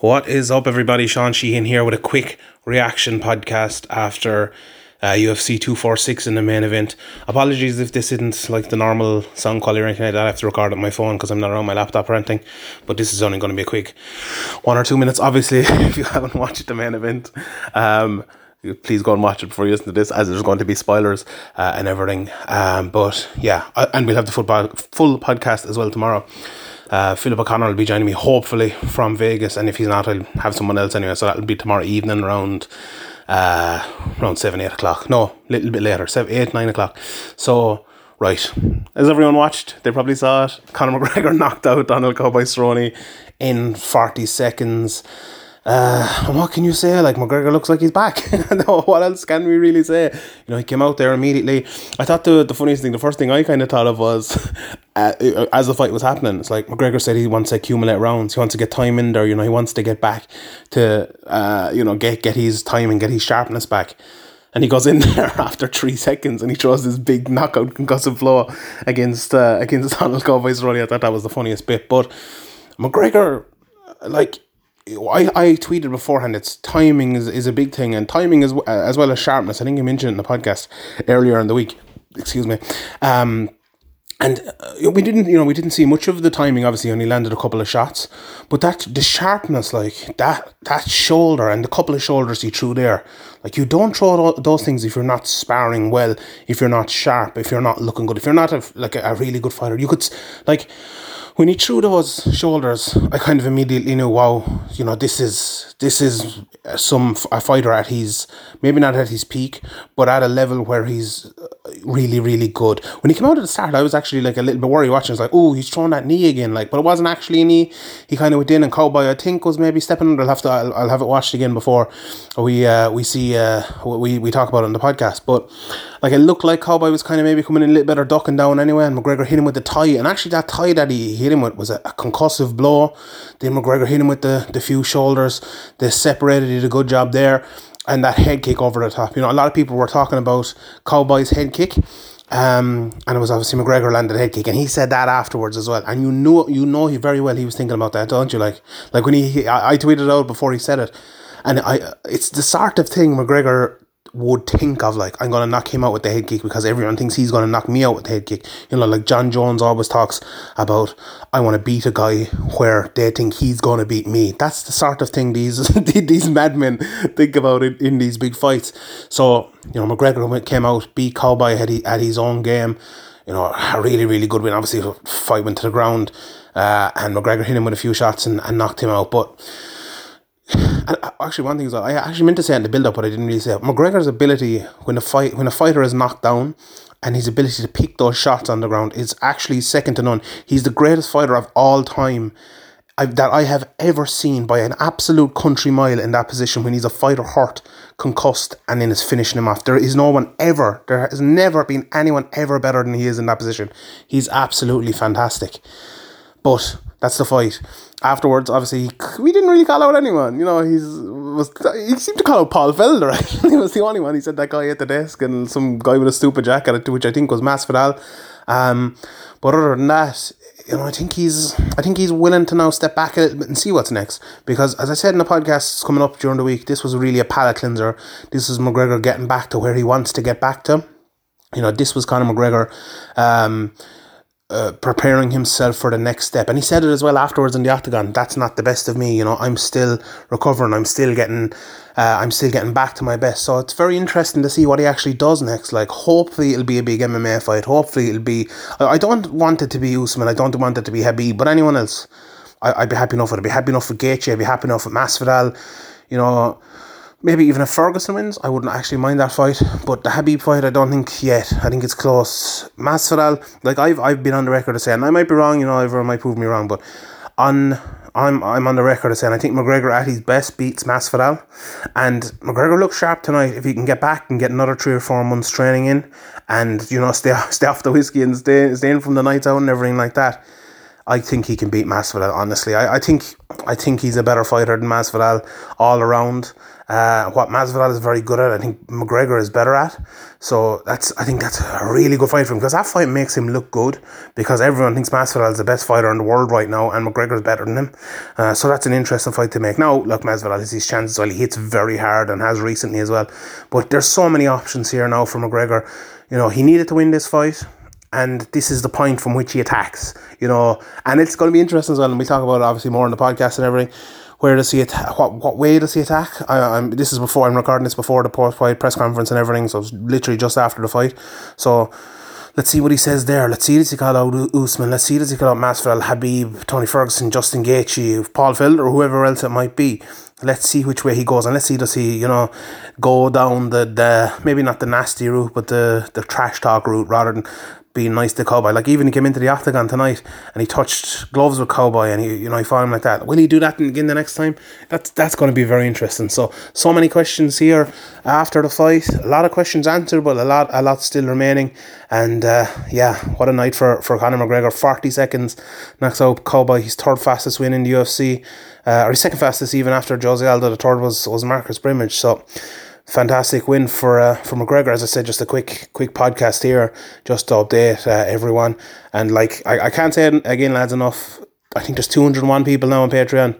What is up, everybody? Sean Sheehan here with a quick reaction podcast after uh, UFC 246 in the main event. Apologies if this isn't like the normal sound quality or anything like that. I have to record on my phone because I'm not around my laptop or anything. But this is only going to be a quick one or two minutes. Obviously, if you haven't watched the main event, um, please go and watch it before you listen to this, as there's going to be spoilers uh, and everything. Um, but yeah, and we'll have the football full podcast as well tomorrow. Uh, Philip O'Connor will be joining me hopefully from Vegas, and if he's not, I'll have someone else anyway. So that'll be tomorrow evening around uh, around seven eight o'clock. No, a little bit later, seven eight nine o'clock. So right, as everyone watched, they probably saw it. Conor McGregor knocked out Donald Cowboy Cerrone in forty seconds. Uh, what can you say? Like McGregor looks like he's back. no, what else can we really say? You know, he came out there immediately. I thought the the funniest thing, the first thing I kind of thought of was, uh, as the fight was happening, it's like McGregor said he wants to accumulate rounds. He wants to get time in there. You know, he wants to get back to, uh, you know, get get his time and get his sharpness back. And he goes in there after three seconds and he throws this big knockout concussive blow against uh, against Donald Cowboy Cerrone. I thought that was the funniest bit. But McGregor, like I, I tweeted beforehand it's timing is, is a big thing and timing as, as well as sharpness. I think I mentioned in the podcast earlier in the week. Excuse me. Um, and uh, we didn't, you know, we didn't see much of the timing. Obviously, only landed a couple of shots, but that the sharpness, like that, that shoulder and the couple of shoulders he threw there, like you don't throw those things if you're not sparring well, if you're not sharp, if you're not looking good, if you're not a, like a, a really good fighter. You could, like, when he threw those shoulders, I kind of immediately knew, wow, you know, this is this is some a fighter at his maybe not at his peak, but at a level where he's really really good. When he came out at the start, I was actually like a little bit worried watching. I was like, oh, he's throwing that knee again, like, but it wasn't actually a knee. He kind of went in, and Cowboy I think was maybe stepping under. I'll have to I'll, I'll have it watched again before we uh, we see uh, we we talk about on the podcast, but like it looked like Cowboy was kind of maybe coming in a little better, ducking down anyway, and McGregor hit him with the tie, and actually that tie that he hit him with was a, a concussive blow. Then McGregor hit him with the, the few shoulders. They separated, he did a good job there. And that head kick over the top. You know, a lot of people were talking about Cowboy's head kick. Um, and it was obviously McGregor landed head kick, and he said that afterwards as well. And you know, you know, he very well he was thinking about that, don't you? Like, like when he, he I, I tweeted out before he said it, and I, it's the sort of thing McGregor would think of like I'm gonna knock him out with the head kick because everyone thinks he's gonna knock me out with the head kick. You know, like Jon Jones always talks about I want to beat a guy where they think he's gonna beat me. That's the sort of thing these these madmen think about in, in these big fights. So you know, McGregor came out, beat Cowboy he, at his own game. You know, a really really good win. Obviously, fight went to the ground, uh, and McGregor hit him with a few shots and, and knocked him out, but and uh, actually, one thing is I actually meant to say in the build up, but I didn't really say it. McGregor's ability when a fight when a fighter is knocked down, and his ability to pick those shots on the ground is actually second to none. He's the greatest fighter of all time. I've, that I have ever seen by an absolute country mile in that position when he's a fighter hurt, concussed, and then is finishing him off. There is no one ever, there has never been anyone ever better than he is in that position. He's absolutely fantastic. But that's the fight. Afterwards, obviously, we didn't really call out anyone. You know, he's was he seemed to call out Paul Felder. Actually, he was the only one. He said that guy at the desk and some guy with a stupid jacket, which I think was Masvidal. Um, but other than that, you know, I think he's I think he's willing to now step back a little bit and see what's next. Because as I said in the podcast coming up during the week, this was really a palate cleanser. This is McGregor getting back to where he wants to get back to. You know, this was Conor McGregor. Um, uh, preparing himself for the next step. And he said it as well afterwards in the octagon. That's not the best of me. You know, I'm still recovering. I'm still getting, uh, I'm still getting back to my best. So it's very interesting to see what he actually does next. Like, hopefully it'll be a big MMA fight. Hopefully it'll be. I don't want it to be Usman. I don't want it to be Khabib. But anyone else, I, would be happy enough with it. I'd be happy enough with Gaethje. I'd be happy enough with Masvidal. You know Maybe even if Ferguson wins, I wouldn't actually mind that fight. But the Khabib fight, I don't think yet. I think it's close. Masvidal, like I've I've been on the record of saying, I might be wrong. You know, everyone might prove me wrong, but on I'm I'm on the record of saying I think McGregor at his best beats Masvidal, and McGregor looks sharp tonight if he can get back and get another three or four months training in, and you know stay stay off the whiskey and stay stay in from the nights out and everything like that. I think he can beat Masvidal. Honestly, I, I think I think he's a better fighter than Masvidal all around. Uh, what Masvidal is very good at, I think McGregor is better at. So that's I think that's a really good fight for him because that fight makes him look good because everyone thinks Masvidal is the best fighter in the world right now and McGregor is better than him. Uh, so that's an interesting fight to make. Now, look, Masvidal has his chances. Well, he hits very hard and has recently as well. But there's so many options here now for McGregor. You know, he needed to win this fight and this is the point from which he attacks, you know. And it's going to be interesting as well, and we talk about it obviously more in the podcast and everything. Where does he attack? What what way does he attack? I, am this is before I'm recording this before the post fight press conference and everything, so it's literally just after the fight. So let's see what he says there. Let's see does he call out Usman. Let's see does he call out Masvidal, Khabib, Tony Ferguson, Justin Gaethje, Paul Felder, or whoever else it might be. Let's see which way he goes, and let's see does he you know go down the, the maybe not the nasty route, but the the trash talk route rather than being nice to Cowboy. Like even he came into the octagon tonight and he touched gloves with Cowboy and he you know he fought him like that. Will he do that again the next time? That's that's going to be very interesting. So so many questions here after the fight. A lot of questions answered, but a lot a lot still remaining. And uh, yeah, what a night for for Conor McGregor. Forty seconds knocks out Cowboy. His third fastest win in the UFC, uh, or his second fastest even after Jose Aldo. The third was was Marcus Brimage. So fantastic win for uh, for McGregor. As I said, just a quick quick podcast here, just to update uh, everyone. And like I, I can't say it again, lads, enough. I think there's 201 people now on Patreon.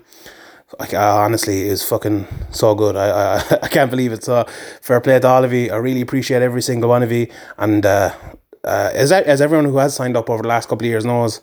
Like uh, honestly, is fucking so good. I, I I can't believe it. So fair play to all of you. I really appreciate every single one of you. And uh, uh, as as everyone who has signed up over the last couple of years knows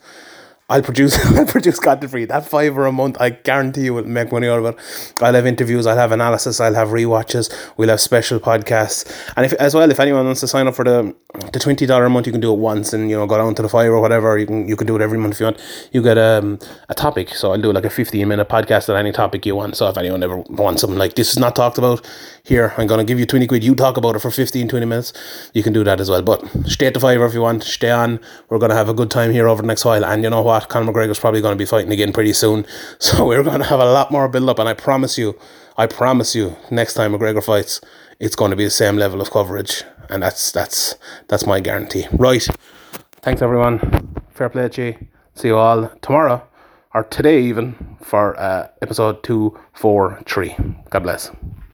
I'll produce I'll produce content for you. That fiver a month, I guarantee you will make money out of it. I'll have interviews, I'll have analysis, I'll have rewatches, we'll have special podcasts. And if as well, if anyone wants to sign up for the the twenty dollar a month, you can do it once and you know go down to the fire or whatever. You can you can do it every month if you want. You get um, a topic. So I'll do like a fifteen minute podcast on any topic you want. So if anyone ever wants something like this is not talked about here, I'm gonna give you twenty quid, you talk about it for 15, 20 minutes. You can do that as well. But stay at the fiver if you want, stay on. We're gonna have a good time here over the next while. And you know what? Conor McGregor's probably to be fighting again pretty soon. So we're to have a lot more build up. And I promise you, I promise you, next time McGregor fights, it's going to be the same level of coverage. And that's that's that's my guarantee. Right. Thanks everyone. Fair play you. See you all tomorrow or today even for uh, episode two, four, three. God bless.